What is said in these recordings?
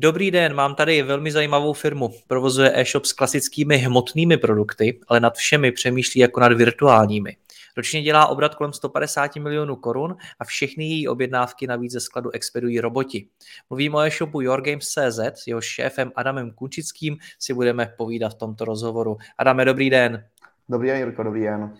Dobrý den, mám tady velmi zajímavou firmu. Provozuje e-shop s klasickými hmotnými produkty, ale nad všemi přemýšlí jako nad virtuálními. Ročně dělá obrat kolem 150 milionů korun a všechny její objednávky navíc ze skladu expedují roboti. Mluvím o e-shopu YourGames.cz, jeho šéfem Adamem Kunčickým si budeme povídat v tomto rozhovoru. Adame, dobrý den. Dobrý den, Jirko, dobrý den.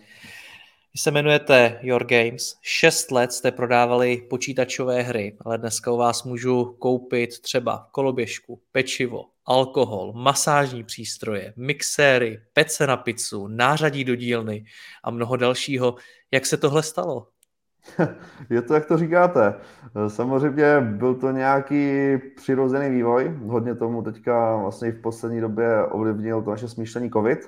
Vy se jmenujete Your Games. Šest let jste prodávali počítačové hry, ale dneska u vás můžu koupit třeba koloběžku, pečivo, alkohol, masážní přístroje, mixéry, pece na pizzu, nářadí do dílny a mnoho dalšího. Jak se tohle stalo? Je to, jak to říkáte. Samozřejmě byl to nějaký přirozený vývoj. Hodně tomu teďka vlastně v poslední době ovlivnil to naše smýšlení COVID.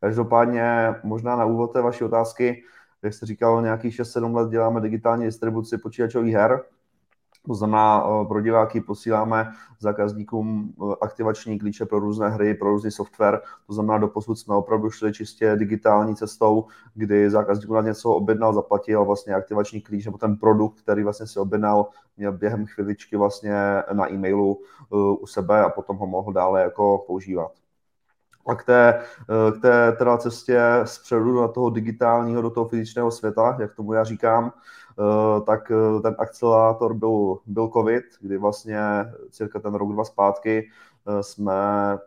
Každopádně možná na úvod té vaší otázky, jak jste říkal, nějakých 6-7 let děláme digitální distribuci počítačových her. To znamená, eh, pro diváky posíláme zákazníkům eh, aktivační klíče pro různé hry, pro různý software. To znamená, do posud jsme opravdu šli čistě digitální cestou, kdy zákazník na něco objednal, zaplatil vlastně aktivační klíč nebo ten produkt, který vlastně si objednal, měl během chviličky vlastně na e-mailu eh, u sebe a potom ho mohl dále jako používat. A k té, eh, k té teda cestě z na toho digitálního do toho fyzičného světa, jak tomu já říkám, eh, tak eh, ten akcelerátor byl, byl COVID, kdy vlastně cirka ten rok, dva zpátky jsme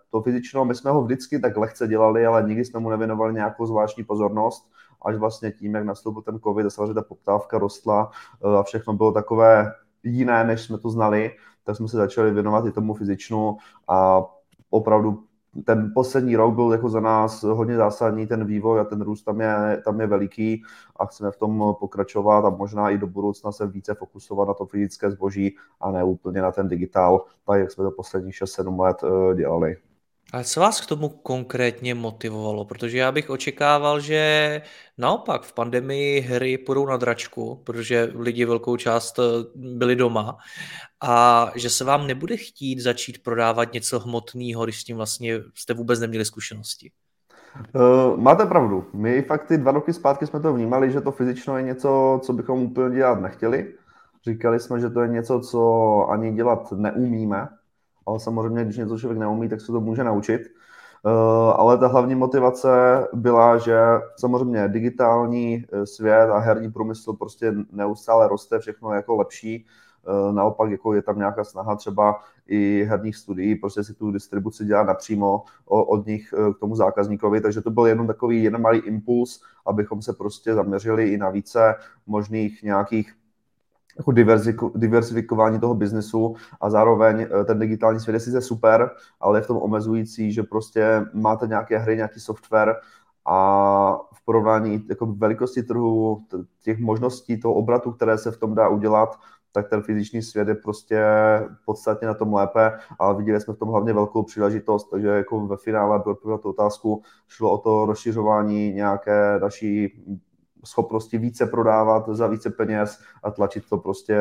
to fyzično, my jsme ho vždycky tak lehce dělali, ale nikdy jsme mu nevěnovali nějakou zvláštní pozornost, až vlastně tím, jak nastoupil ten COVID, a samozřejmě ta poptávka rostla a všechno bylo takové jiné, než jsme to znali, tak jsme se začali věnovat i tomu fyzičnu a opravdu ten poslední rok byl jako za nás hodně zásadní, ten vývoj a ten růst tam je, tam je veliký a chceme v tom pokračovat a možná i do budoucna se více fokusovat na to fyzické zboží a ne úplně na ten digitál, tak jak jsme to posledních 6-7 let eh, dělali. Ale co vás k tomu konkrétně motivovalo? Protože já bych očekával, že naopak v pandemii hry půjdou na dračku, protože lidi velkou část eh, byli doma a že se vám nebude chtít začít prodávat něco hmotného, když s tím vlastně jste vůbec neměli zkušenosti. Uh, máte pravdu. My fakt ty dva roky zpátky jsme to vnímali, že to fyzično je něco, co bychom úplně dělat nechtěli. Říkali jsme, že to je něco, co ani dělat neumíme, ale samozřejmě, když něco člověk neumí, tak se to může naučit. Uh, ale ta hlavní motivace byla, že samozřejmě digitální eh, svět a herní průmysl prostě neustále roste, všechno je jako lepší. Uh, naopak jako je tam nějaká snaha třeba i herních studií, prostě si tu distribuci dělat napřímo od nich k tomu zákazníkovi, takže to byl jenom takový jeden malý impuls, abychom se prostě zaměřili i na více možných nějakých jako diversifikování toho biznesu a zároveň eh, ten digitální svět je sice super, ale je v tom omezující, že prostě máte nějaké hry, nějaký software a v porovnání jako velikosti trhu, těch možností, toho obratu, které se v tom dá udělat, tak ten fyzický svět je prostě podstatně na tom lépe, ale viděli jsme v tom hlavně velkou příležitost, takže jako ve finále pro tu otázku šlo o to rozšiřování nějaké naší schopnosti více prodávat za více peněz a tlačit to prostě,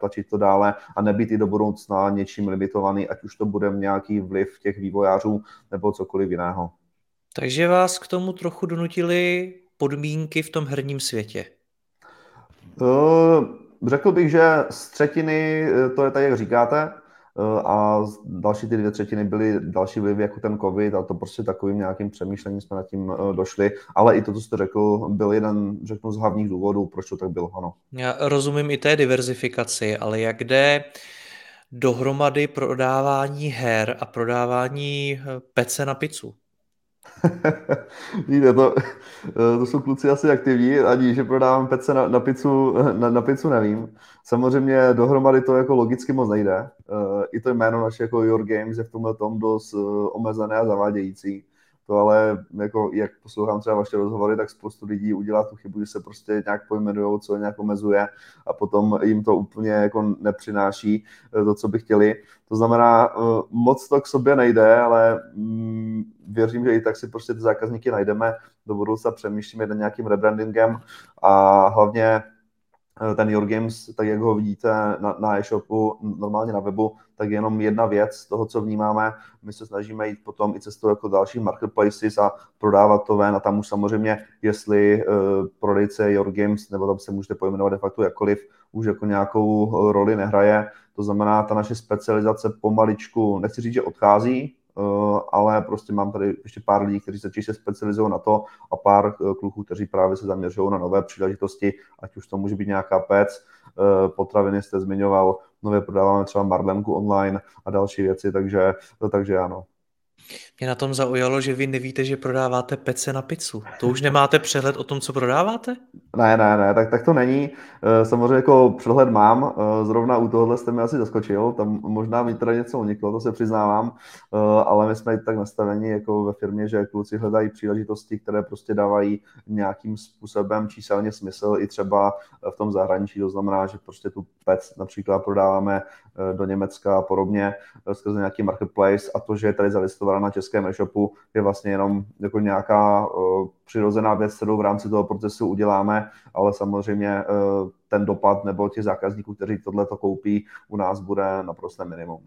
tlačit to dále a nebýt i do budoucna něčím limitovaný, ať už to bude nějaký vliv těch vývojářů nebo cokoliv jiného. Takže vás k tomu trochu donutili podmínky v tom herním světě? Uh, řekl bych, že z třetiny, eh, to je tak, jak říkáte, a další ty dvě třetiny byly další vlivy jako ten covid a to prostě takovým nějakým přemýšlením jsme nad tím eh, došli, ale i to, co jste řekl, byl jeden, řeknu, z hlavních důvodů, proč to tak bylo, ano. Já rozumím i té diverzifikaci, ale jak jde dohromady prodávání her a prodávání eh, pece na pizzu? Víte, to, to jsou kluci asi aktivní, ani že prodávám pece na, na, pizzu, na, na pizzu nevím. Samozřejmě dohromady to jako logicky moc nejde. Uh, I to jméno naše jako Your Games je v tomhle tom dost omezené a zavádějící. To ale jako, jak poslouchám třeba vaše rozhovory, tak spoustu lidí udělá tu chybu, že se prostě nějak pojmenují, co nějak omezuje a potom jim to úplně jako nepřináší eh, to, co by chtěli. To znamená, eh, moc to k sobě nejde, ale mm, věřím, že i tak si prostě ty zákazníky najdeme. Do budoucna přemýšlíme nad nějakým rebrandingem a hlavně ten Your Games, tak jak ho vidíte na, na e-shopu, normálně na webu, tak je jenom jedna věc toho, co vnímáme. My se snažíme jít potom i cestou jako další marketplaces a prodávat to ven a tam už samozřejmě, jestli uh, prodejce Your Games, nebo tam se můžete pojmenovat de facto jakkoliv, už jako nějakou roli nehraje. To znamená, ta naše specializace pomaličku, nechci říct, že odchází, Eh, ale prostě mám tady ještě pár lidí, kteří se čistě specializují na to a pár eh, kluků, kteří právě se zaměřují na nové příležitosti, ať už to může být nějaká pec, eh, potraviny jste zmiňoval, nově prodáváme třeba marlenku online a další věci, takže, takže ano. Mě na tom zaujalo, že vy nevíte, že prodáváte pece na pizzu. To už nemáte přehled o tom, co prodáváte? Ne, ne, ne, tak, tak to není. Eh, samozřejmě jako přehled mám, eh, zrovna u tohohle jste mi asi zaskočil, tam možná mi teda něco uniklo, to se přiznávám, eh, ale my jsme tak nastaveni jako ve firmě, že kluci hledají příležitosti, které prostě dávají nějakým způsobem číselně smysl i třeba v tom zahraničí, to znamená, že prostě tu pec například prodáváme do Německa a podobně skrze nějaký marketplace a to, že je tady zalistovaná na českém e-shopu, je vlastně jenom jako nějaká přirozená věc, kterou v rámci toho procesu uděláme, ale samozřejmě eh, ten dopad nebo těch zákazníků, kteří tohle to koupí, u nás bude naprosto minimum.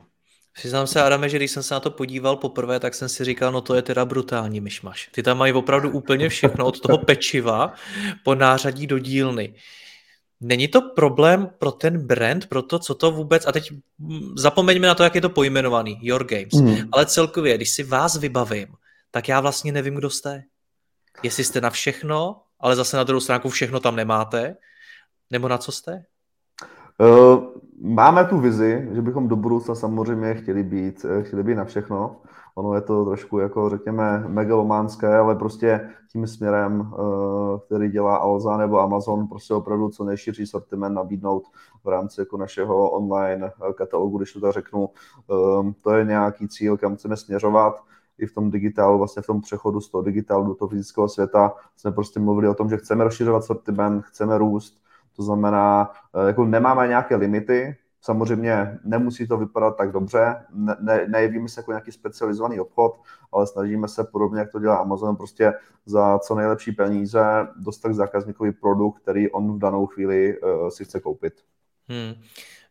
Přiznám se, Adame, že když jsem se na to podíval poprvé, tak jsem si říkal, no to je teda brutální myšmaš. Ty tam mají opravdu úplně všechno, od toho pečiva po nářadí do dílny. Není to problém pro ten brand, pro to, co to vůbec, a teď zapomeňme na to, jak je to pojmenovaný, Your Games, mm. ale celkově, když si vás vybavím, tak já vlastně nevím, kdo jste jestli jste na všechno, ale zase na druhou stránku všechno tam nemáte, nebo na co jste? Uh, máme tu vizi, že bychom do budoucna samozřejmě chtěli být, eh, chtěli být na všechno. Ono je to trošku, jako řekněme, megalománské, ale prostě tím směrem, uh, který dělá Alza nebo Amazon, prostě opravdu co nejširší sortiment nabídnout v rámci jako našeho online katalogu, když to tak řeknu. Uh, to je nějaký cíl, kam chceme směřovat i v tom digitálu, vlastně v tom přechodu z toho digitálu do toho fyzického světa jsme prostě mluvili o tom, že chceme rozšiřovat sortiment, chceme růst, to znamená, eh, jako nemáme nějaké limity, Samozřejmě nemusí to vypadat tak dobře, ne, ne, nejevíme se jako nějaký specializovaný obchod, ale snažíme se podobně, jak to dělá Amazon, prostě za co nejlepší peníze dostat zákazníkovi produkt, který on v danou chvíli uh, si chce koupit. Hmm.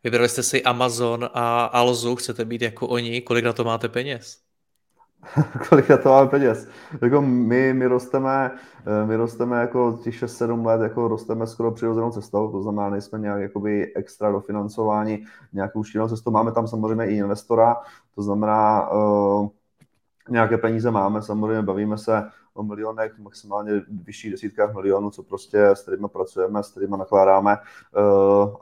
Vybrali jste si Amazon a Alzu, chcete být jako oni, kolik na to máte peněz? kolik na to máme peněz. Jako my, my, rosteme, eh, my rosteme jako těch 6-7 let, jako rosteme skoro přirozenou cestou, to znamená, nejsme nějak jakoby extra dofinancování nějakou šílenou cestou. Máme tam samozřejmě i investora, to znamená, uh, nějaké peníze máme, samozřejmě bavíme se o milionech, maximálně vyšších desítkách milionů, co prostě s kterými pracujeme, s kterými nakládáme, eh,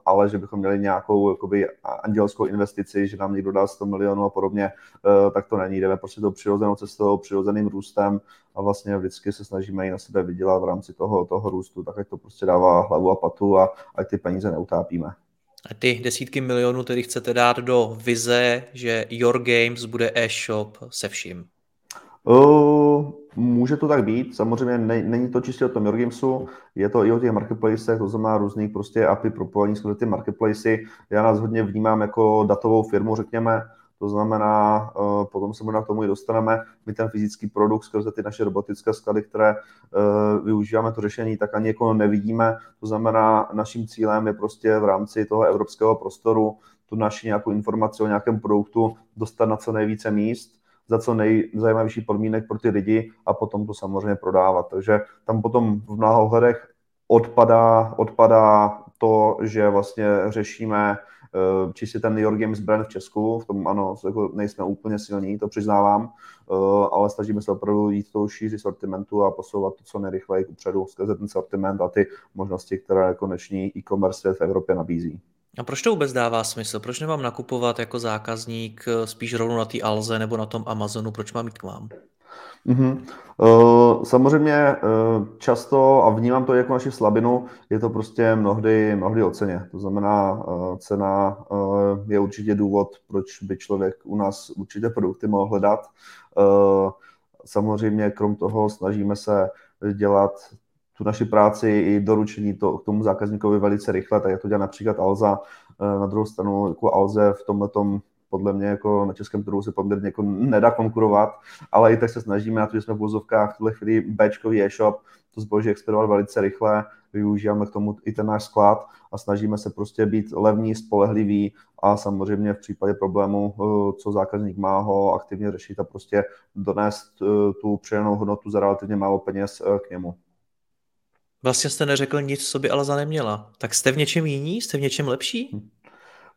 ale že bychom měli nějakou jakoby, andělskou investici, že nám někdo dá 100 milionů a podobně, eh, tak to není. Jdeme prostě tou přirozenou cestou, přirozeným růstem a vlastně vždycky se snažíme i na sebe vydělat v rámci toho, toho růstu, tak ať to prostě dává hlavu a patu a ať ty peníze neutápíme. A ty desítky milionů tedy chcete dát do vize, že Your Games bude e-shop se vším. Uh, může to tak být, samozřejmě ne, není to čistě o tom Jorgamesu, je to i o těch marketplacech, to znamená různých prostě API propojení skrze ty marketplacy. Já nás hodně vnímám jako datovou firmu, řekněme, to znamená, uh, potom se možná k tomu i dostaneme, my ten fyzický produkt skrze ty naše robotické sklady, které uh, využíváme to řešení, tak ani jako nevidíme. To znamená, naším cílem je prostě v rámci toho evropského prostoru tu naši nějakou informaci o nějakém produktu dostat na co nejvíce míst, za co nejzajímavější podmínek pro ty lidi a potom to samozřejmě prodávat. Takže tam potom v mnoha ohledech odpadá, odpadá to, že vlastně řešíme uh, čistě ten New York Games brand v Česku, v tom ano, jako nejsme úplně silní, to přiznávám, uh, ale snažíme se opravdu jít tou šíři sortimentu a posouvat to co nejrychleji upředu skrze ten sortiment a ty možnosti, které konečný e-commerce v Evropě nabízí. A proč to vůbec dává smysl? Proč nemám nakupovat jako zákazník eh, spíš rovnou na té Alze nebo na tom Amazonu? Proč mám jít k vám? Mm-hmm. Uh, samozřejmě uh, často, a vnímám to jako naši slabinu, je to prostě mnohdy, mnohdy o ceně. To znamená, uh, cena uh, je určitě důvod, proč by člověk u nás určitě produkty mohl hledat. Uh, Samozřejmě krom toho snažíme se dělat tu naši práci i doručení to, k tomu zákazníkovi velice rychle, tak jak to dělá například Alza. Na druhou stranu jako Alze v tomhle podle mě jako na českém trhu se poměrně jako nedá konkurovat, ale i tak se snažíme na to, že jsme v vozovkách v tuhle chvíli Bčkový e-shop, to zboží expedovat velice rychle, využíváme k tomu i ten náš sklad a snažíme se prostě být levní, spolehlivý a samozřejmě v případě problému, eh, co zákazník má, ho aktivně řešit a prostě donést eh, tu přidanou hodnotu za relativně málo peněz eh, k němu. Vlastně jste neřekl nic, co by Alza neměla. Tak jste v něčem jiní? Jste v něčem lepší?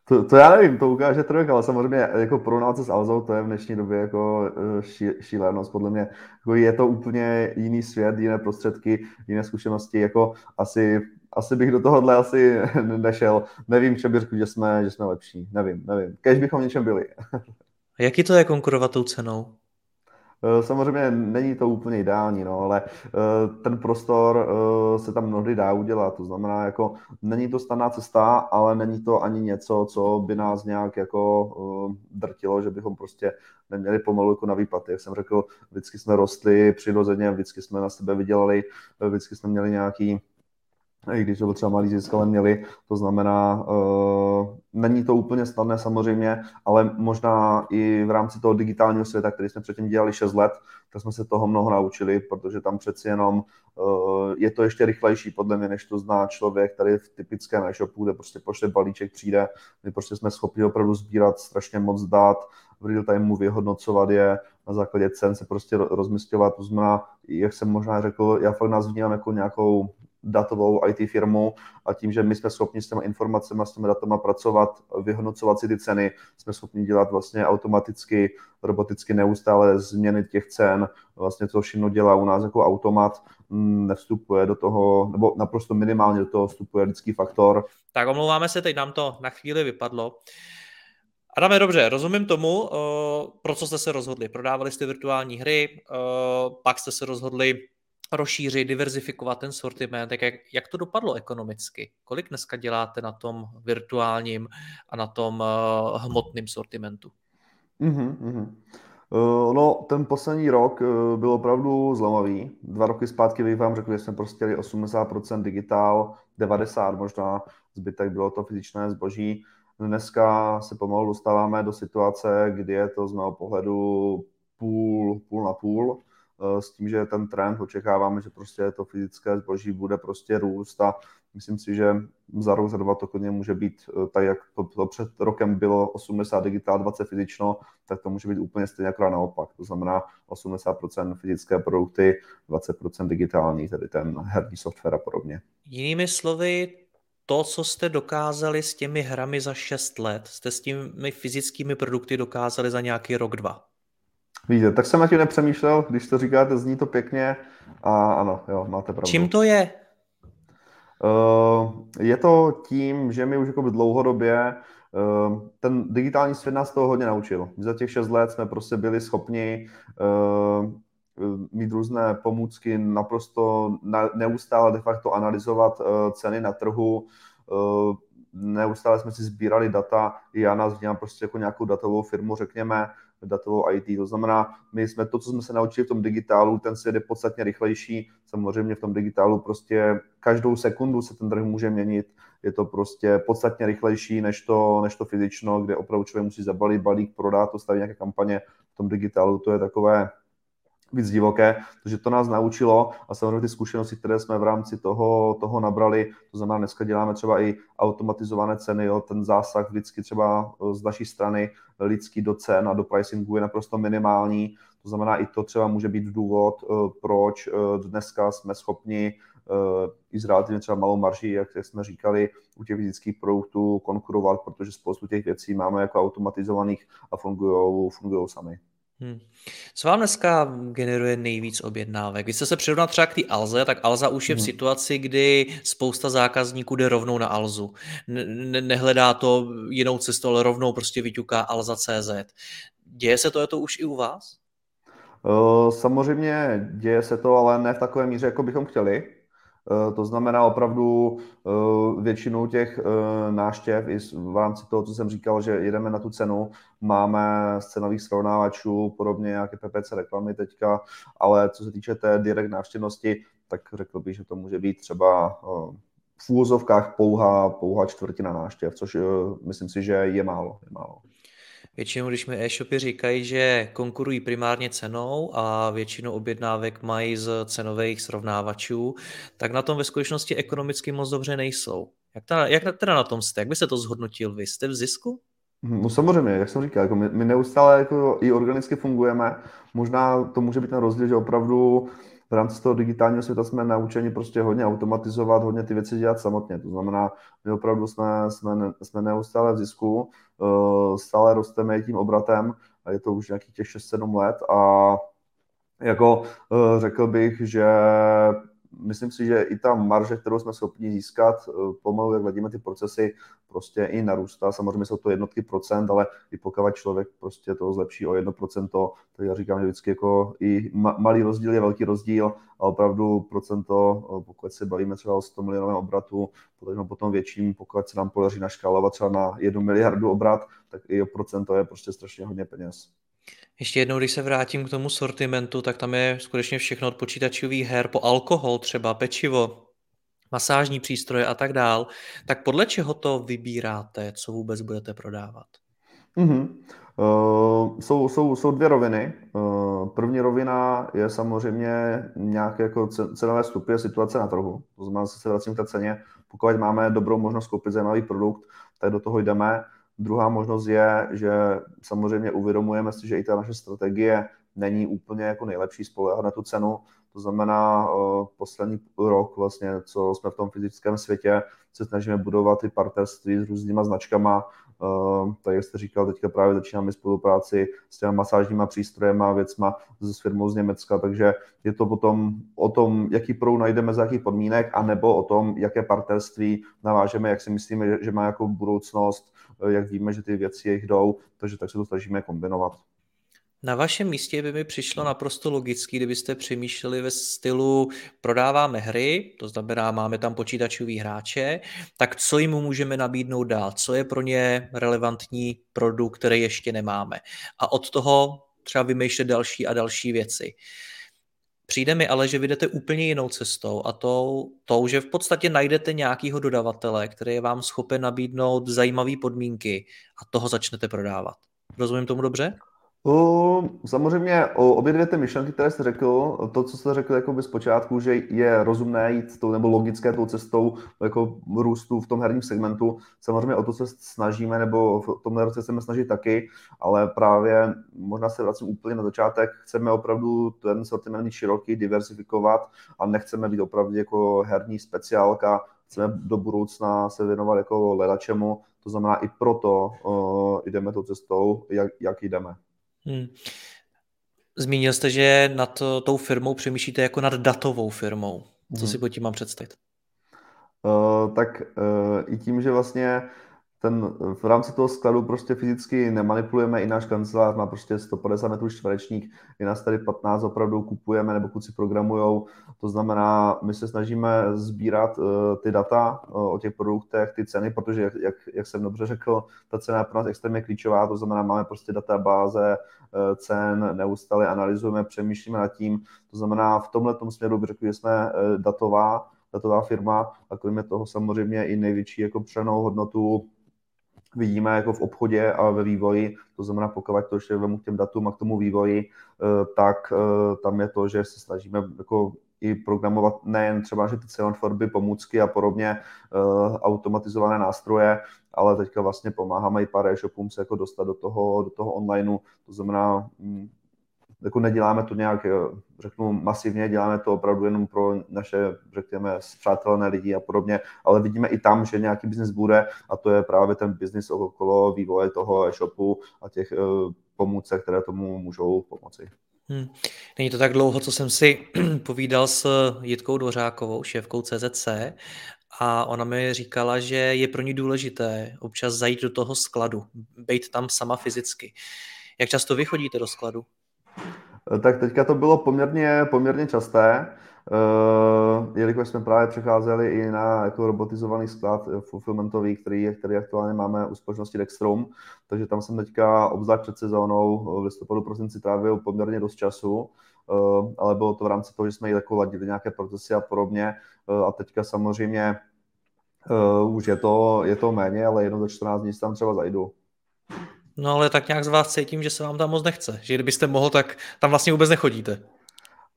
To, to já nevím, to ukáže trh, ale samozřejmě jako porovnat se s Alzou, to je v dnešní době jako eh, ší, šílenost. Podle mě jako je to úplně jiný svět, jiné prostředky, jiné zkušenosti. Jako asi, asi bych do tohohle asi nešel. Nevím, če bych řekl, že jsme, že jsme lepší. Nevím, nevím. Kež bychom něčem byli. A jaký to je konkurovat tou cenou? Eh, samozřejmě není to úplně ideální, no, ale eh, ten prostor eh, se tam mnohdy dá udělat. To znamená, jako není to snadná cesta, ale není to ani něco, co by nás nějak jako drtilo, že bychom prostě neměli pomalu jako na výplaty. Jak jsem řekl, vždycky jsme rostli přirozeně, vždycky jsme na sebe vydělali, vždycky jsme měli nějaký i když to třeba malý zisk, ale měli, to znamená, uh, není to úplně snadné samozřejmě, ale možná i v rámci toho digitálního světa, který jsme předtím dělali 6 let, tak jsme se toho mnoho naučili, protože tam přeci jenom uh, je to ještě rychlejší podle mě, než to zná člověk tady v typickém e-shopu, kde prostě pošle balíček, přijde, my prostě jsme schopni opravdu sbírat strašně moc dát, v real timeu vyhodnocovat je, na základě cen se prostě rozmysťovat, to znamená, jak jsem možná řekl, já fakt nás vnímám jako nějakou datovou IT firmu a tím, že my jsme schopni s těmi informacemi, s těmi datama pracovat, vyhodnocovat si ty ceny, jsme schopni dělat vlastně automaticky, roboticky neustále změny těch cen, vlastně to všechno dělá u nás jako automat, mm, nevstupuje do toho, nebo naprosto minimálně do toho vstupuje lidský faktor. Tak omlouváme se, teď nám to na chvíli vypadlo. Adame, dobře, rozumím tomu, pro co jste se rozhodli. Prodávali jste virtuální hry, pak jste se rozhodli rozšířit, diverzifikovat ten sortiment, tak jak, jak to dopadlo ekonomicky? Kolik dneska děláte na tom virtuálním a na tom uh, hmotném sortimentu? Mm-hmm. Uh, no, ten poslední rok uh, byl opravdu zlomový. Dva roky zpátky bych vám řekl, že jsme prostě měli 80% digitál, 90 možná, zbytek bylo to fyzičné zboží. Dneska se pomalu dostáváme do situace, kdy je to z mého pohledu půl, půl na půl. Eh, s tím, že ten trend očekáváme, že prostě to fyzické zboží bude prostě růst a myslím si, že za rok, za dva to klidně může být eh, tak, jak to, to před rokem bylo 80 digitál, 20 fyzično, tak to může být úplně stejně jako naopak. To znamená 80% fyzické produkty, 20% digitální, tedy ten herní software a podobně. Jinými slovy, to, co jste dokázali s těmi hrami za 6 let, jste s těmi fyzickými produkty dokázali za nějaký rok, dva. Víte, tak jsem na tím nepřemýšlel, když to říkáte, zní to pěkně a ano, jo, máte pravdu. Čím to je? Uh, je to tím, že my už jako dlouhodobě uh, ten digitální svět nás toho hodně naučil. Za těch šest let jsme prostě byli schopni uh, mít různé pomůcky, naprosto na, neustále de facto analyzovat ceny na trhu, neustále jsme si sbírali data, já nás vnímám prostě jako nějakou datovou firmu, řekněme, datovou IT. To znamená, my jsme to, co jsme se naučili v tom digitálu, ten svět je podstatně rychlejší. Samozřejmě v tom digitálu prostě každou sekundu se ten trh může měnit. Je to prostě podstatně rychlejší než to, než to fyzično, kde opravdu člověk musí zabalit balík, prodat, to stavit nějaké kampaně. V tom digitálu to je takové víc divoké, takže to nás naučilo a samozřejmě ty zkušenosti, které jsme v rámci toho, toho nabrali, to znamená dneska děláme třeba i automatizované ceny, jo, ten zásah vždycky třeba eh, z naší strany lidský do cen a do pricingu je naprosto minimální, to znamená i to třeba může být důvod, eh, proč eh, dneska jsme schopni i s relativně třeba malou marží, jak jsme říkali, u těch fyzických produktů konkurovat, protože spoustu těch věcí máme jako automatizovaných a fungují sami. Hmm. Co vám dneska generuje nejvíc objednávek? Když jste se přirovnal třeba k té Alze, tak Alza už je v hmm. situaci, kdy spousta zákazníků jde rovnou na Alzu. Ne- nehledá to jinou cestu, ale rovnou prostě vyťuká Alza.cz. Děje se to, je to už i u vás? Samozřejmě děje se to, ale ne v takové míře, jako bychom chtěli. Eh, to znamená opravdu eh, většinou těch eh, náštěv i v rámci toho, co jsem říkal, že jedeme na tu cenu, máme z cenových srovnávačů, podobně nějaké PPC reklamy teďka, ale co se týče té direkt návštěvnosti, tak řekl bych, že to může být třeba v úvozovkách pouhá, pouhá čtvrtina náštěv, což myslím si, že je málo. Je málo. Většinou, když mi e-shopy říkají, že konkurují primárně cenou a většinu objednávek mají z cenových srovnávačů, tak na tom ve skutečnosti ekonomicky moc dobře nejsou. Jak, ta, jak teda na tom jste? Jak byste to zhodnotil vy? Jste v zisku? No samozřejmě, jak jsem říkal, jako my, my neustále jako i organicky fungujeme. Možná to může být ten rozdíl, že opravdu v rámci toho digitálního světa jsme naučeni prostě hodně automatizovat, hodně ty věci dělat samotně. To znamená, my opravdu jsme, jsme, jsme neustále v zisku, eh, stále rosteme tím obratem a je to už nějakých těch 6-7 let a jako eh, řekl bych, že myslím si, že i ta marže, kterou jsme schopni získat, eh, pomalu, jak vidíme ty procesy, prostě i narůstá. Samozřejmě jsou to jednotky procent, ale i pokud člověk prostě to zlepší o jedno procento, tak já říkám, že vždycky jako i malý rozdíl je velký rozdíl a opravdu procento, eh, pokud se bavíme třeba o 100 milionovém obratu, potom potom větším, pokud se nám podaří naškálovat třeba na jednu miliardu obrat, tak i o procento je prostě strašně hodně peněz. Ještě jednou, když se vrátím k tomu sortimentu, tak tam je skutečně všechno od počítačových her po alkohol, třeba pečivo, masážní přístroje a tak dál. Tak podle čeho to vybíráte, co vůbec budete prodávat? Mm-hmm. Uh, jsou, jsou, jsou dvě roviny. Uh, první rovina je samozřejmě nějaké jako cenové vstupy a situace na trhu. To znamená, že se vracím k té ceně. Pokud máme dobrou možnost koupit zajímavý produkt, tak do toho jdeme. Druhá možnost je, že samozřejmě uvědomujeme si, že i ta naše strategie není úplně jako nejlepší spolehat na tu cenu. To znamená, uh, poslední rok vlastně, co jsme v tom fyzickém světě, se snažíme budovat i partnerství s různýma značkama, Uh, tak jak jste říkal, teďka právě začínáme spolupráci s těma masážníma přístrojem a věcma s firmou z Německa, takže je to potom o tom, jaký prou najdeme za jakých podmínek, anebo o tom, jaké partnerství navážeme, jak si myslíme, že má jako budoucnost, jak víme, že ty věci jich jdou, takže tak se to snažíme kombinovat. Na vašem místě by mi přišlo naprosto logicky, kdybyste přemýšleli ve stylu prodáváme hry, to znamená máme tam počítačový hráče, tak co jim můžeme nabídnout dál, co je pro ně relevantní produkt, který ještě nemáme. A od toho třeba vymýšlet další a další věci. Přijde mi ale, že vydete úplně jinou cestou a to, to, že v podstatě najdete nějakého dodavatele, který je vám schopen nabídnout zajímavé podmínky a toho začnete prodávat. Rozumím tomu dobře? Uh, samozřejmě o obě dvě ty myšlenky, které jste řekl, to, co jste řekl jako by zpočátku, že je rozumné jít tou, nebo logické tou cestou jako růstu v tom herním segmentu, samozřejmě o to se snažíme, nebo v tomhle roce chceme snažit taky, ale právě možná se vracím úplně na začátek, chceme opravdu ten sortiment široký, diversifikovat a nechceme být opravdu jako herní speciálka, chceme do budoucna se věnovat jako ledačemu, to znamená i proto uh, jdeme tou cestou, jak, jak jdeme. Hmm. Zmínil jste, že nad tou firmou přemýšlíte jako nad datovou firmou. Co hmm. si pod tím mám představit? Uh, tak uh, i tím, že vlastně ten, v rámci toho skladu prostě fyzicky nemanipulujeme, i náš kancelář má prostě 150 metrů čtverečník, i nás tady 15 opravdu kupujeme nebo kluci programujou, to znamená, my se snažíme sbírat uh, ty data uh, o těch produktech, ty ceny, protože jak, jak, jak jsem dobře řekl, ta cena je pro nás extrémně klíčová, to znamená, máme prostě databáze uh, cen, neustále analyzujeme, přemýšlíme nad tím, to znamená, v tomhle směru bych řekl, že jsme uh, datová, datová firma a kromě toho samozřejmě i největší jako přenou hodnotu vidíme jako v obchodě a ve vývoji, to znamená, pokud to ještě vemu k těm datům a k tomu vývoji, eh, tak eh, tam je to, že se snažíme jako i programovat nejen třeba, že ty cenotvorby, pomůcky a podobně, eh, automatizované nástroje, ale teďka vlastně pomáháme i pár e-shopům se jako dostat do toho, do toho onlineu, to znamená mm, jako neděláme to nějak, řeknu, masivně, děláme to opravdu jenom pro naše, řekněme, zpřátelné lidi a podobně, ale vidíme i tam, že nějaký biznis bude a to je právě ten biznis okolo vývoje toho e-shopu a těch uh, pomůcek, které tomu můžou pomoci. Hmm. Není to tak dlouho, co jsem si povídal s Jitkou Dvořákovou, šéfkou CZC, a ona mi říkala, že je pro ní důležité občas zajít do toho skladu, být tam sama fyzicky. Jak často vy chodíte do skladu? Tak teďka to bylo poměrně, poměrně časté. Uh, jelikož jsme právě přecházeli i na jako robotizovaný sklad eh, fulfillmentový, který, který aktuálně máme u společnosti Dextrum, takže tam jsem teďka obzvlášť před sezónou v listopadu, prosinci trávil poměrně dost času, ale bylo to v rámci toho, že jsme i jako ladili nějaké procesy a podobně a teďka samozřejmě už je to, je to méně, ale jednou za 14 dní tam třeba zajdu. No ale tak nějak z vás cítím, že se vám tam moc nechce. Že kdybyste mohl, tak tam vlastně vůbec nechodíte.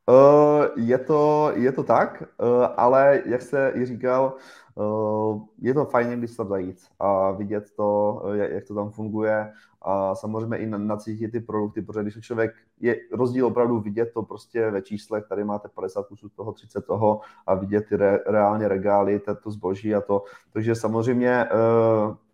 Uh, je, to, je to tak, uh, ale jak jste i říkal, uh, je to fajn, když tam zajít a vidět to, jak, jak to tam funguje a samozřejmě i nacítit ty produkty, protože když člověk je rozdíl opravdu vidět to prostě ve číslech, tady máte 50 kusů toho, 30 toho a vidět ty re, reálně regály, to zboží a to. Takže samozřejmě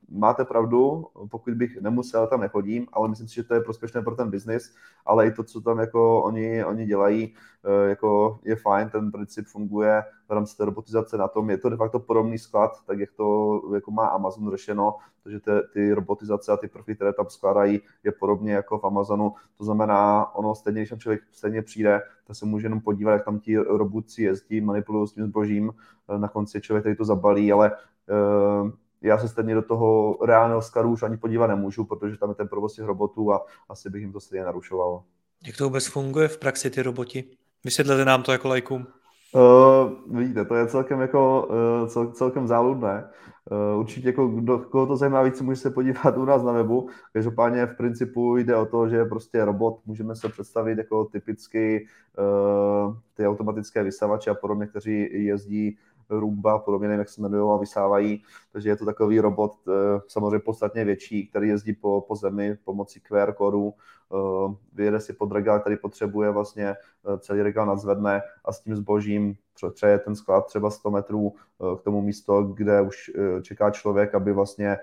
máte pravdu, pokud bych nemusel, tam nechodím, ale myslím si, že to je prospěšné pro ten biznis, ale i to, co tam jako oni, oni dělají, eh, jako je fajn, ten princip funguje v rámci té robotizace na tom, je to de facto podobný sklad, tak jak to jako má Amazon řešeno, takže ty, ty robotizace a ty prvky, které tam skládají, je podobně jako v Amazonu, to znamená, ono stejně, když tam člověk stejně přijde, tak se může jenom podívat, jak tam ti robotci jezdí, manipulují s tím zbožím, eh, na konci člověk tady to zabalí, ale uh, já se stejně do toho reálného skladu už ani podívat nemůžu, protože tam je ten provoz těch robotů a asi bych jim to stejně narušoval. Jak to vůbec funguje v praxi ty roboti? Vysvětlete nám to jako lajkům. Uh, vidíte, to je celkem jako uh, cel, celkem záludné. Uh, určitě jako kdo, koho to zajímá víc, může se podívat u nás na webu. Každopádně v principu jde o to, že prostě robot můžeme se představit jako typicky uh, ty automatické vysavače a podobně, kteří jezdí Rumba, podobně nevím, jak se jmenují a vysávají. Takže je to takový robot eh, samozřejmě podstatně větší, který jezdí po, po zemi pomocí QR kódu, eh, vyjede si pod regál, který potřebuje vlastně eh, celý regál nadzvedne a s tím zbožím přeje ten sklad třeba 100 metrů k tomu místo, kde už čeká člověk, aby vlastně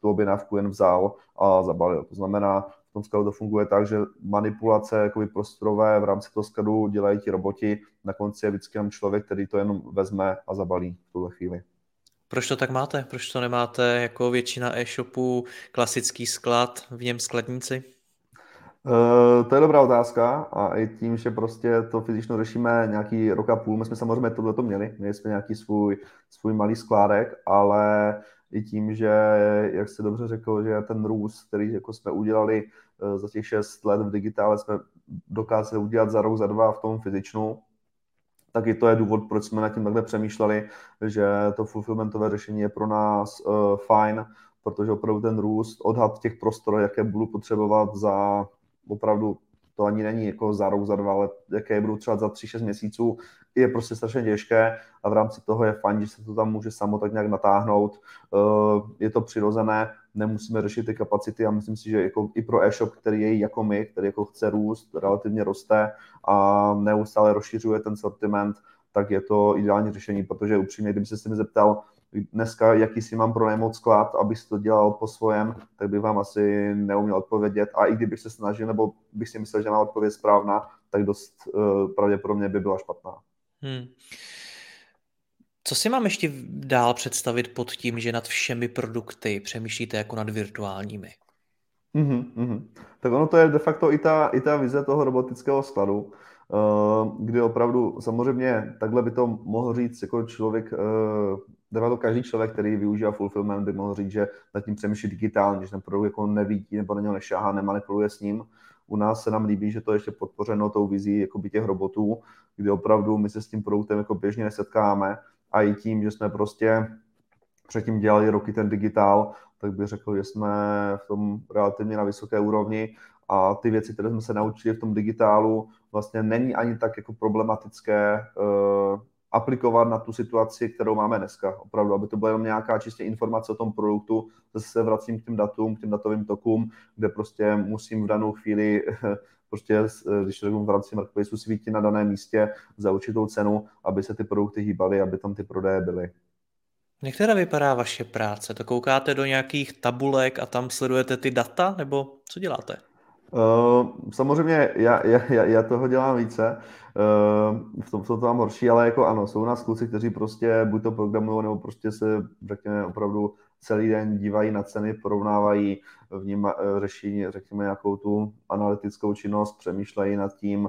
tu objednávku jen vzal a zabalil. To znamená, v tom skladu to funguje tak, že manipulace jakoby prostorové v rámci toho skladu dělají ti roboti, na konci je vždycky jenom člověk, který to jenom vezme a zabalí v tuhle chvíli. Proč to tak máte? Proč to nemáte jako většina e-shopů klasický sklad, v něm skladníci? Uh, to je dobrá otázka a i tím, že prostě to fyzično řešíme nějaký rok a půl, my jsme samozřejmě tohle to měli, měli jsme nějaký svůj, svůj malý skládek, ale i tím, že, jak jste dobře řekl, že ten růst, který jako jsme udělali eh, za těch šest let v digitále, jsme dokázali udělat za rok, za dva v tom fyzičnu, tak i to je důvod, proč jsme nad tím takhle přemýšleli, že to fulfillmentové řešení je pro nás uh, fajn, protože opravdu ten růst, odhad těch prostor, jaké budu potřebovat za opravdu to ani není jako za rok, za dva, ale jaké budou třeba za tři, šest měsíců, je prostě strašně těžké a v rámci toho je fajn, že se to tam může samo tak nějak natáhnout. Eh, je to přirozené, nemusíme řešit ty kapacity a myslím si, že jako i pro e-shop, který je jako my, který jako chce růst, relativně roste a neustále rozšiřuje ten sortiment, tak je to ideální řešení, protože upřímně, kdyby se s mi zeptal, dneska, jaký si mám pronajmout sklad, abych to dělal po svojem, tak bych vám asi neuměl odpovědět. A i kdybych se snažil, nebo bych si myslel, že má odpověď správná, tak dost uh, pravděpodobně by byla špatná. Hmm. Co si mám ještě dál představit pod tím, že nad všemi produkty přemýšlíte jako nad virtuálními? Mm-hmm, mm-hmm. Tak ono to je de facto i ta, i ta vize toho robotického skladu, kdy opravdu samozřejmě takhle by to mohl říct jako člověk, uh, de facto každý člověk, který využívá fulfillment, by mohl říct, že nad tím přemýšlí digitálně, že ten produkt jako nevidí nebo na něho nešáhá, nemanipuluje s ním. U nás se nám líbí, že to je ještě podpořeno tou vizí jakoby těch robotů, kdy opravdu my se s tím produktem jako běžně nesetkáme a i tím, že jsme prostě předtím dělali roky ten digitál, tak bych řekl, že jsme v tom relativně na vysoké úrovni a ty věci, které jsme se naučili v tom digitálu, vlastně není ani tak jako problematické uh, aplikovat na tu situaci, kterou máme dneska. Opravdu, aby to byla jenom nějaká čistě informace o tom produktu, zase se vracím k těm datům, k těm datovým tokům, kde prostě musím v danou chvíli prostě, když řeknu v rámci marketplaceu, svítit na daném místě za určitou cenu, aby se ty produkty hýbaly, aby tam ty prodeje byly. Teda vypadá vaše práce? To koukáte do nějakých tabulek a tam sledujete ty data, nebo co děláte? Uh, samozřejmě já, já, já toho dělám více, uh, v tom jsou to mám horší, ale jako ano, jsou u nás kluci, kteří prostě buď to programují, nebo prostě se, řekněme, opravdu celý den dívají na ceny, porovnávají, vníma, řeší, řekněme, nějakou tu analytickou činnost, přemýšlejí nad tím,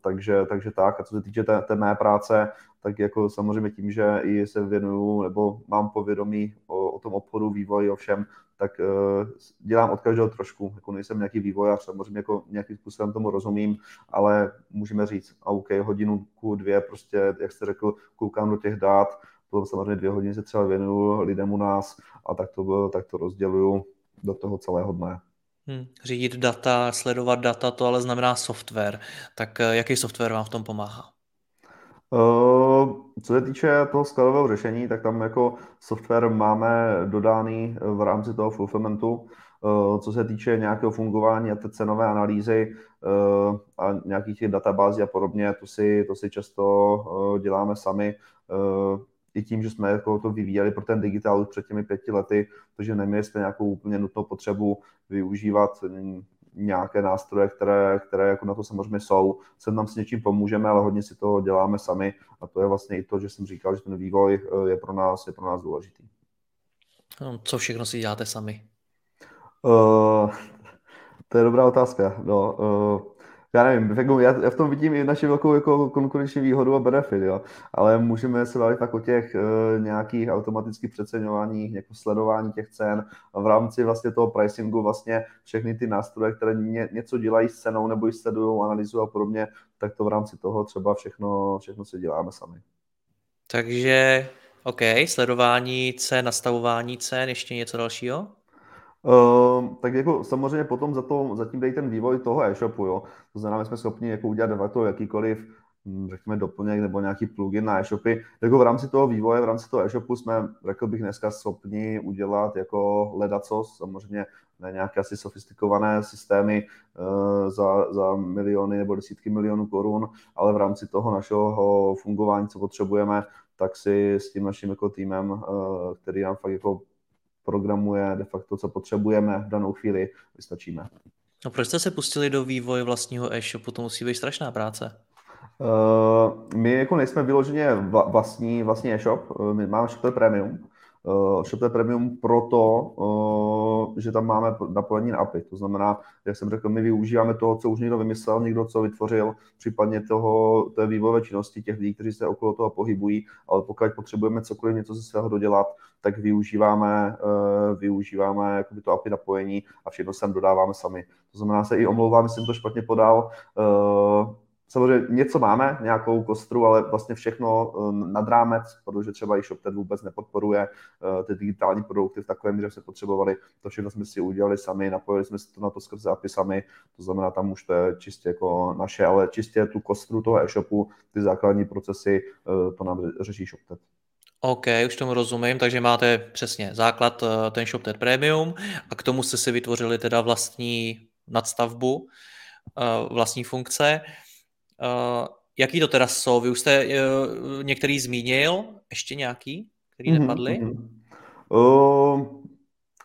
takže, takže tak. A co se týče té, té mé práce, tak jako samozřejmě tím, že i se věnuju nebo mám povědomí o, o tom obchodu, vývoji, o všem, tak uh, dělám od každého trošku. Jako nejsem nějaký vývojář, samozřejmě jako nějakým způsobem tomu rozumím, ale můžeme říct, OK, hodinu, dvě, prostě, jak jste řekl, koukám do těch dát, potom samozřejmě dvě hodiny se třeba věnuju lidem u nás a tak to, tak to rozděluju do toho celého dne. Hmm, řídit data, sledovat data, to ale znamená software. Tak eh, jaký software vám v tom pomáhá? Eh, co se týče toho skladového řešení, tak tam jako software máme dodaný v rámci toho fulfillmentu. Eh, co se týče nějakého fungování a té cenové analýzy eh, a nějakých těch databází a podobně, to si, to si často děláme sami i tím, že jsme jako to vyvíjeli pro ten digitál už před těmi pěti lety, takže neměli jsme nějakou úplně nutnou potřebu využívat nějaké nástroje, které, které jako na to samozřejmě jsou. Sem nám s něčím pomůžeme, ale hodně si to děláme sami a to je vlastně i to, že jsem říkal, že ten vývoj eh, je pro nás, je pro nás důležitý. No, co všechno si děláte sami? Uh, to je dobrá otázka. No, uh, já nevím, jako já, já v tom vidím i naši velkou jako konkurenční výhodu a benefit, jo. ale můžeme se bavit tak o těch uh, nějakých automatických přeceňování, jako sledování těch cen a v rámci vlastně toho pricingu vlastně všechny ty nástroje, které ně, něco dělají s cenou nebo ji sledují, analyzují a podobně, tak to v rámci toho třeba všechno, všechno si děláme sami. Takže OK, sledování cen, nastavování cen, ještě něco dalšího? Uh, tak jako samozřejmě potom za to, zatím dej ten vývoj toho e-shopu, jo. To znamená, my jsme schopni jako udělat de facto jakýkoliv, hm, řekněme, doplněk nebo nějaký plugin na e-shopy. Jako v rámci toho vývoje, v rámci toho e-shopu jsme, řekl bych, dneska schopni udělat jako ledacos, samozřejmě ne nějaké asi sofistikované systémy uh, za, za miliony nebo desítky milionů korun, ale v rámci toho našeho fungování, co potřebujeme, tak si s tím naším jako týmem, uh, který nám fakt jako programuje de facto, co potřebujeme v danou chvíli, vystačíme. No proč jste se pustili do vývoje vlastního e-shopu? To musí být strašná práce. Uh, my jako nejsme vyloženě vlastní, vlastní e-shop, my máme Shopper Premium, uh, Shopper Premium proto, uh, že tam máme napojení na API. To znamená, jak jsem řekl, my využíváme toho, co už někdo vymyslel, někdo co vytvořil, případně toho, té vývojové činnosti těch lidí, kteří se okolo toho pohybují, ale pokud potřebujeme cokoliv něco ze svého dodělat, tak využíváme, uh, využíváme jakoby to API napojení a všechno sem dodáváme sami. To znamená, se i omlouvám, jsem to špatně podal. Samozřejmě něco máme, nějakou kostru, ale vlastně všechno eh, nad rámec, protože třeba i ShopTed vůbec nepodporuje eh, ty digitální produkty v takovém míře, se potřebovali. To všechno jsme si udělali sami, napojili jsme si to na to skrze API sami, to znamená, tam už to je čistě jako naše, ale čistě tu kostru toho e-shopu, ty základní procesy, eh, to nám řeší ShopTed. OK, už tomu rozumím, takže máte přesně základ ten ShopTed Premium a k tomu jste si vytvořili teda vlastní nadstavbu, vlastní funkce. Uh, jaký to teda jsou? Vy už jste uh, některý zmínil, ještě nějaký, který mm-hmm, nepadly? Mm-hmm. Uh,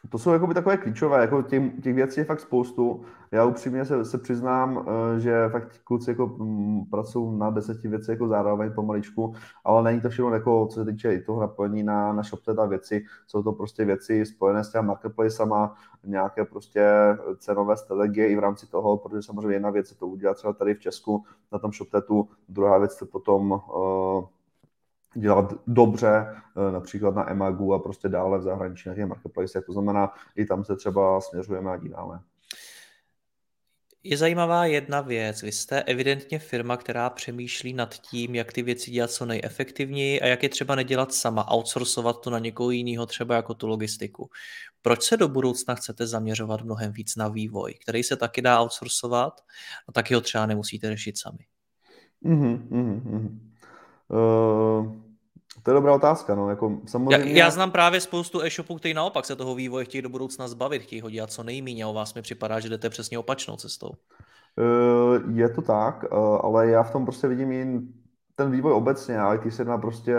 to jsou jakoby takové klíčové, jako těch, těch věcí je fakt spoustu. Já upřímně se, se přiznám, eh, že fakt kluci jako mm, pracují na deseti věci jako zároveň pomaličku, ale není to všechno jako, co se týče i toho napojení na, na ShopTet a věci, jsou to prostě věci spojené s těmi marketplacema, nějaké prostě cenové strategie i v rámci toho, protože samozřejmě jedna věc je to udělat třeba tady v Česku na tom ShopTetu, druhá věc je potom uh, dělat dobře, eh, například na Emagu a prostě dále v zahraničí na těch marketplace. To znamená, i tam se třeba směřujeme a díváme. Je zajímavá jedna věc. Vy jste evidentně firma, která přemýšlí nad tím, jak ty věci dělat co nejefektivněji a jak je třeba nedělat sama, outsourcovat to na někoho jiného, třeba jako tu logistiku. Proč se do budoucna chcete zaměřovat mnohem víc na vývoj, který se taky dá outsourcovat a taky ho třeba nemusíte řešit sami? Mm-hmm, mm-hmm. Uh, to je dobrá otázka, no, jako samozřejmě... Já, já znám právě spoustu e-shopů, kteří naopak se toho vývoje chtějí do budoucna zbavit, chtějí ho dělat co nejméně a o vás mi připadá, že jdete přesně opačnou cestou. Uh, je to tak, uh, ale já v tom prostě vidím jen ten vývoj obecně a IT se má prostě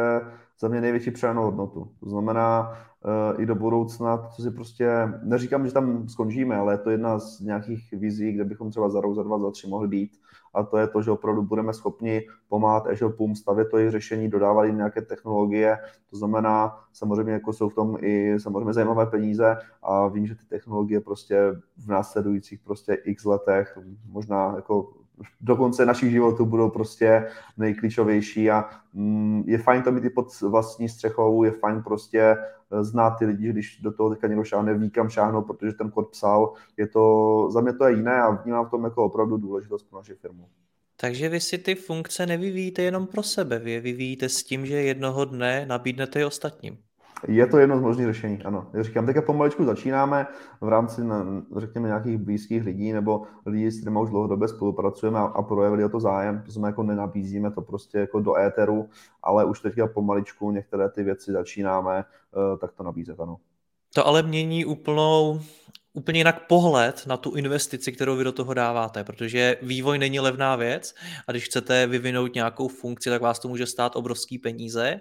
za mě největší přidanou hodnotu. To znamená, uh, i do budoucna, co si prostě, neříkám, že tam skončíme, ale je to jedna z nějakých vizí, kde bychom třeba za rok, za dva, za tři mohli být a to je to, že opravdu budeme schopni pomáhat e-shopům, stavět to jejich řešení, dodávat jim nějaké technologie, to znamená, samozřejmě jako jsou v tom i samozřejmě zajímavé peníze a vím, že ty technologie prostě v následujících prostě x letech, možná jako do konce našich životů budou prostě nejklíčovější a mm, je fajn to mít i pod vlastní střechou, je fajn prostě eh, znát ty lidi, když do toho teďka někdo šáhne, ví kam šáhnout, protože ten kód psal, je to, za mě to je jiné a vnímám v tom jako opravdu důležitost pro naši firmu. Takže vy si ty funkce nevyvíjíte jenom pro sebe, vy je vyvíjíte s tím, že jednoho dne nabídnete i ostatním. Je to jedno z možných řešení, ano. Já říkám, teďka pomaličku začínáme v rámci, řekněme, nějakých blízkých lidí nebo lidí, s kterými už dlouhodobě spolupracujeme a, a projevili o to zájem. To znamená, jako nenabízíme to prostě jako do éteru, ale už teďka pomaličku některé ty věci začínáme, uh, tak to nabízet, ano. To ale mění úplnou, úplně jinak pohled na tu investici, kterou vy do toho dáváte, protože vývoj není levná věc a když chcete vyvinout nějakou funkci, tak vás to může stát obrovský peníze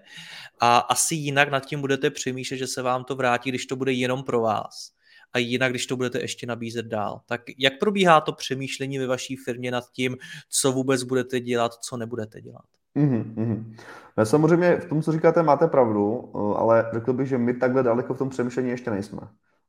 a asi jinak nad tím budete přemýšlet, že se vám to vrátí, když to bude jenom pro vás a jinak, když to budete ještě nabízet dál. Tak jak probíhá to přemýšlení ve vaší firmě nad tím, co vůbec budete dělat, co nebudete dělat? Mm-hmm. Samozřejmě v tom, co říkáte, máte pravdu, eh, ale řekl bych, že my takhle daleko v tom přemýšlení ještě nejsme.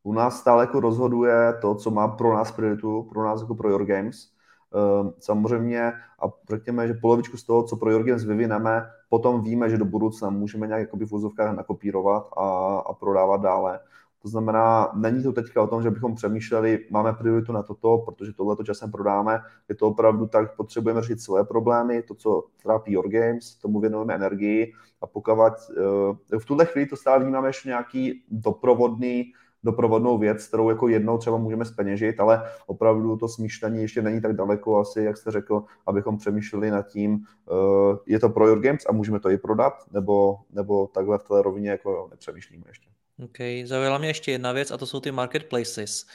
U nás stále jako rozhoduje to, co má pro nás prioritu, pro nás jako pro Your Games. Eh, samozřejmě a řekněme, že polovičku z toho, co pro Your Games vyvineme, potom víme, že do budoucna můžeme nějak v úzovkách nakopírovat a, a prodávat dále. To znamená, není to teďka o tom, že bychom přemýšleli, máme prioritu na toto, protože tohle to časem prodáme. Je to opravdu tak, potřebujeme řešit své problémy, to, co trápí Your Games, tomu věnujeme energii a pokud uh, v tuhle chvíli to stále vnímáme ještě nějaký doprovodný doprovodnou věc, kterou jako jednou třeba můžeme speněžit, ale opravdu to smýšlení ještě není tak daleko asi, jak jste řekl, abychom přemýšleli nad tím, uh, je to pro Your Games a můžeme to i prodat, nebo, nebo takhle v té rovině jako nepřemýšlíme ještě. OK, zaujala mě ještě jedna věc a to jsou ty marketplaces.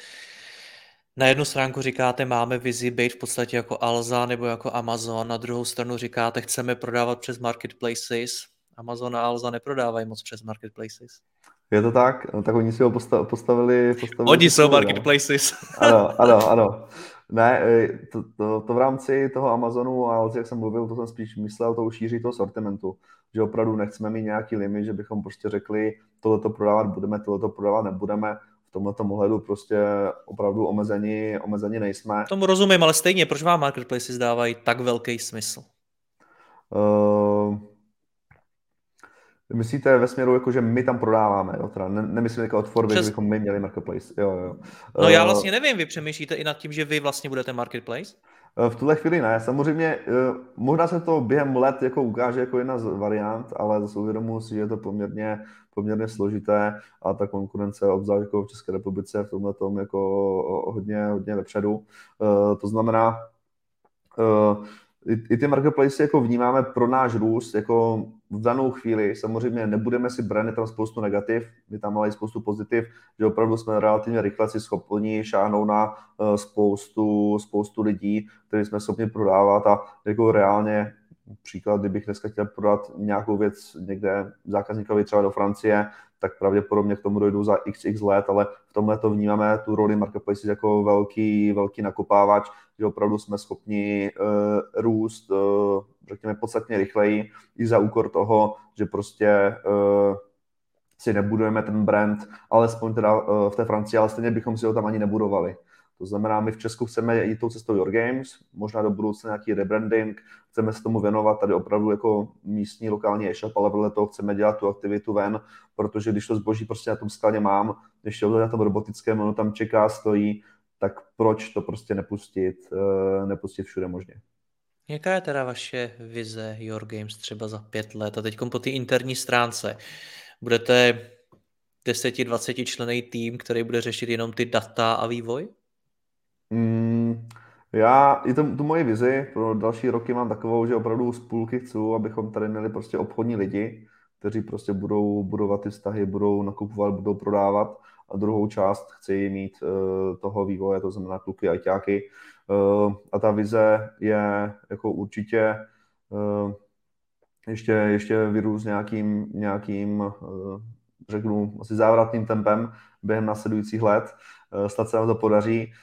Na jednu stránku říkáte, máme vizi být v podstatě jako Alza nebo jako Amazon, na druhou stranu říkáte, chceme prodávat přes marketplaces. Amazon a Alza neprodávají moc přes marketplaces. Je to tak? No, tak oni si ho postavili. postavili oni jsou marketplaces. Ano, ano, ano. Ne, e, to, to, to, v rámci toho Amazonu a jak jsem mluvil, to jsem spíš myslel, to šíří toho sortimentu. Že opravdu nechceme mít nějaký limit, že bychom prostě řekli, tohleto prodávat budeme, tohleto prodávat nebudeme. V tomhle ohledu prostě opravdu omezení, omezení nejsme. Tomu rozumím, ale stejně, proč vám marketplaces dávají tak velký smysl? Uh, Myslíte ve směru, jako, že my tam prodáváme, jo? Teda ne, nemyslím jako od Forby, Přes... že bychom my měli marketplace. Jo, jo. No já eh, vlastně nevím, vy přemýšlíte i nad tím, že vy vlastně budete marketplace? Eh, v tuhle chvíli ne. Samozřejmě eh, možná se to během let jako ukáže jako jedna z variant, ale zase uvědomuji si, že je to poměrně, poměrně složité a ta konkurence, obzvlášť jako v České republice, v tomhle tom jako hodně, hodně vepředu. To znamená, i, i ty marketplace jako vnímáme pro náš růst jako v danou chvíli. Samozřejmě nebudeme si brát tam spoustu negativ, my tam máme spoustu pozitiv, že opravdu jsme relativně rychle si schopni šáhnout na uh, spoustu, spoustu lidí, kteří jsme schopni prodávat a jako reálně příklad, kdybych dneska chtěl prodat nějakou věc někde zákazníkovi třeba do Francie, tak pravděpodobně k tomu dojdu za xx let, ale v tomhle to vnímáme tu roli marketplace jako velký, velký nakopávač, že opravdu jsme schopni uh, růst, uh, řekněme, podstatně rychleji i za úkor toho, že prostě uh, si nebudujeme ten brand, alespoň teda uh, v té Francii, ale stejně bychom si ho tam ani nebudovali. To znamená, my v Česku chceme jít tou cestou Your Games, možná do budoucna nějaký rebranding, chceme se tomu věnovat tady opravdu jako místní lokální e-shop, ale vedle toho chceme dělat tu aktivitu ven, protože když to zboží prostě na tom skladě mám, když to na tom robotickém, ono tam čeká, stojí, tak proč to prostě nepustit, eh, nepustit všude možně. Jaká je teda vaše vize Your Games třeba za pět let a teď po té interní stránce? Budete 10-20 člený tým, který bude řešit jenom ty data a vývoj? Mm, já i tu, tu moji vizi pro další roky mám takovou, že opravdu z půlky chci, abychom tady měli prostě obchodní lidi, kteří prostě budou budovat ty vztahy, budou nakupovat, budou prodávat a druhou část chci mít uh, toho vývoje, to znamená kluky ajťáky. Uh, a ta vize je jako určitě uh, ještě, ještě vyrůst nějakým, nějakým řeknu, asi závratným tempem během následujících let. Snad se nám to podaří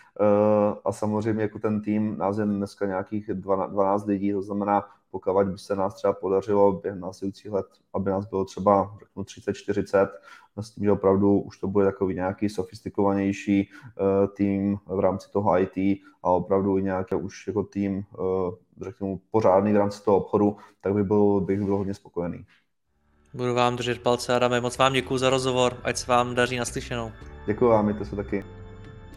a samozřejmě jako ten tým, nás je dneska nějakých 12 lidí, to znamená, pokud by se nás třeba podařilo během následujících let, aby nás bylo třeba řeknu 30-40, s tím, že opravdu už to bude takový nějaký sofistikovanější uh, tým v rámci toho IT a opravdu i nějaký už jako tým, řeknu, pořádný v rámci toho obchodu, tak by byl, bych byl hodně spokojený. Budu vám držet palce, Adame. Moc vám děkuji za rozhovor, ať se vám daří naslyšenou. Děkuji vám, mějte se taky.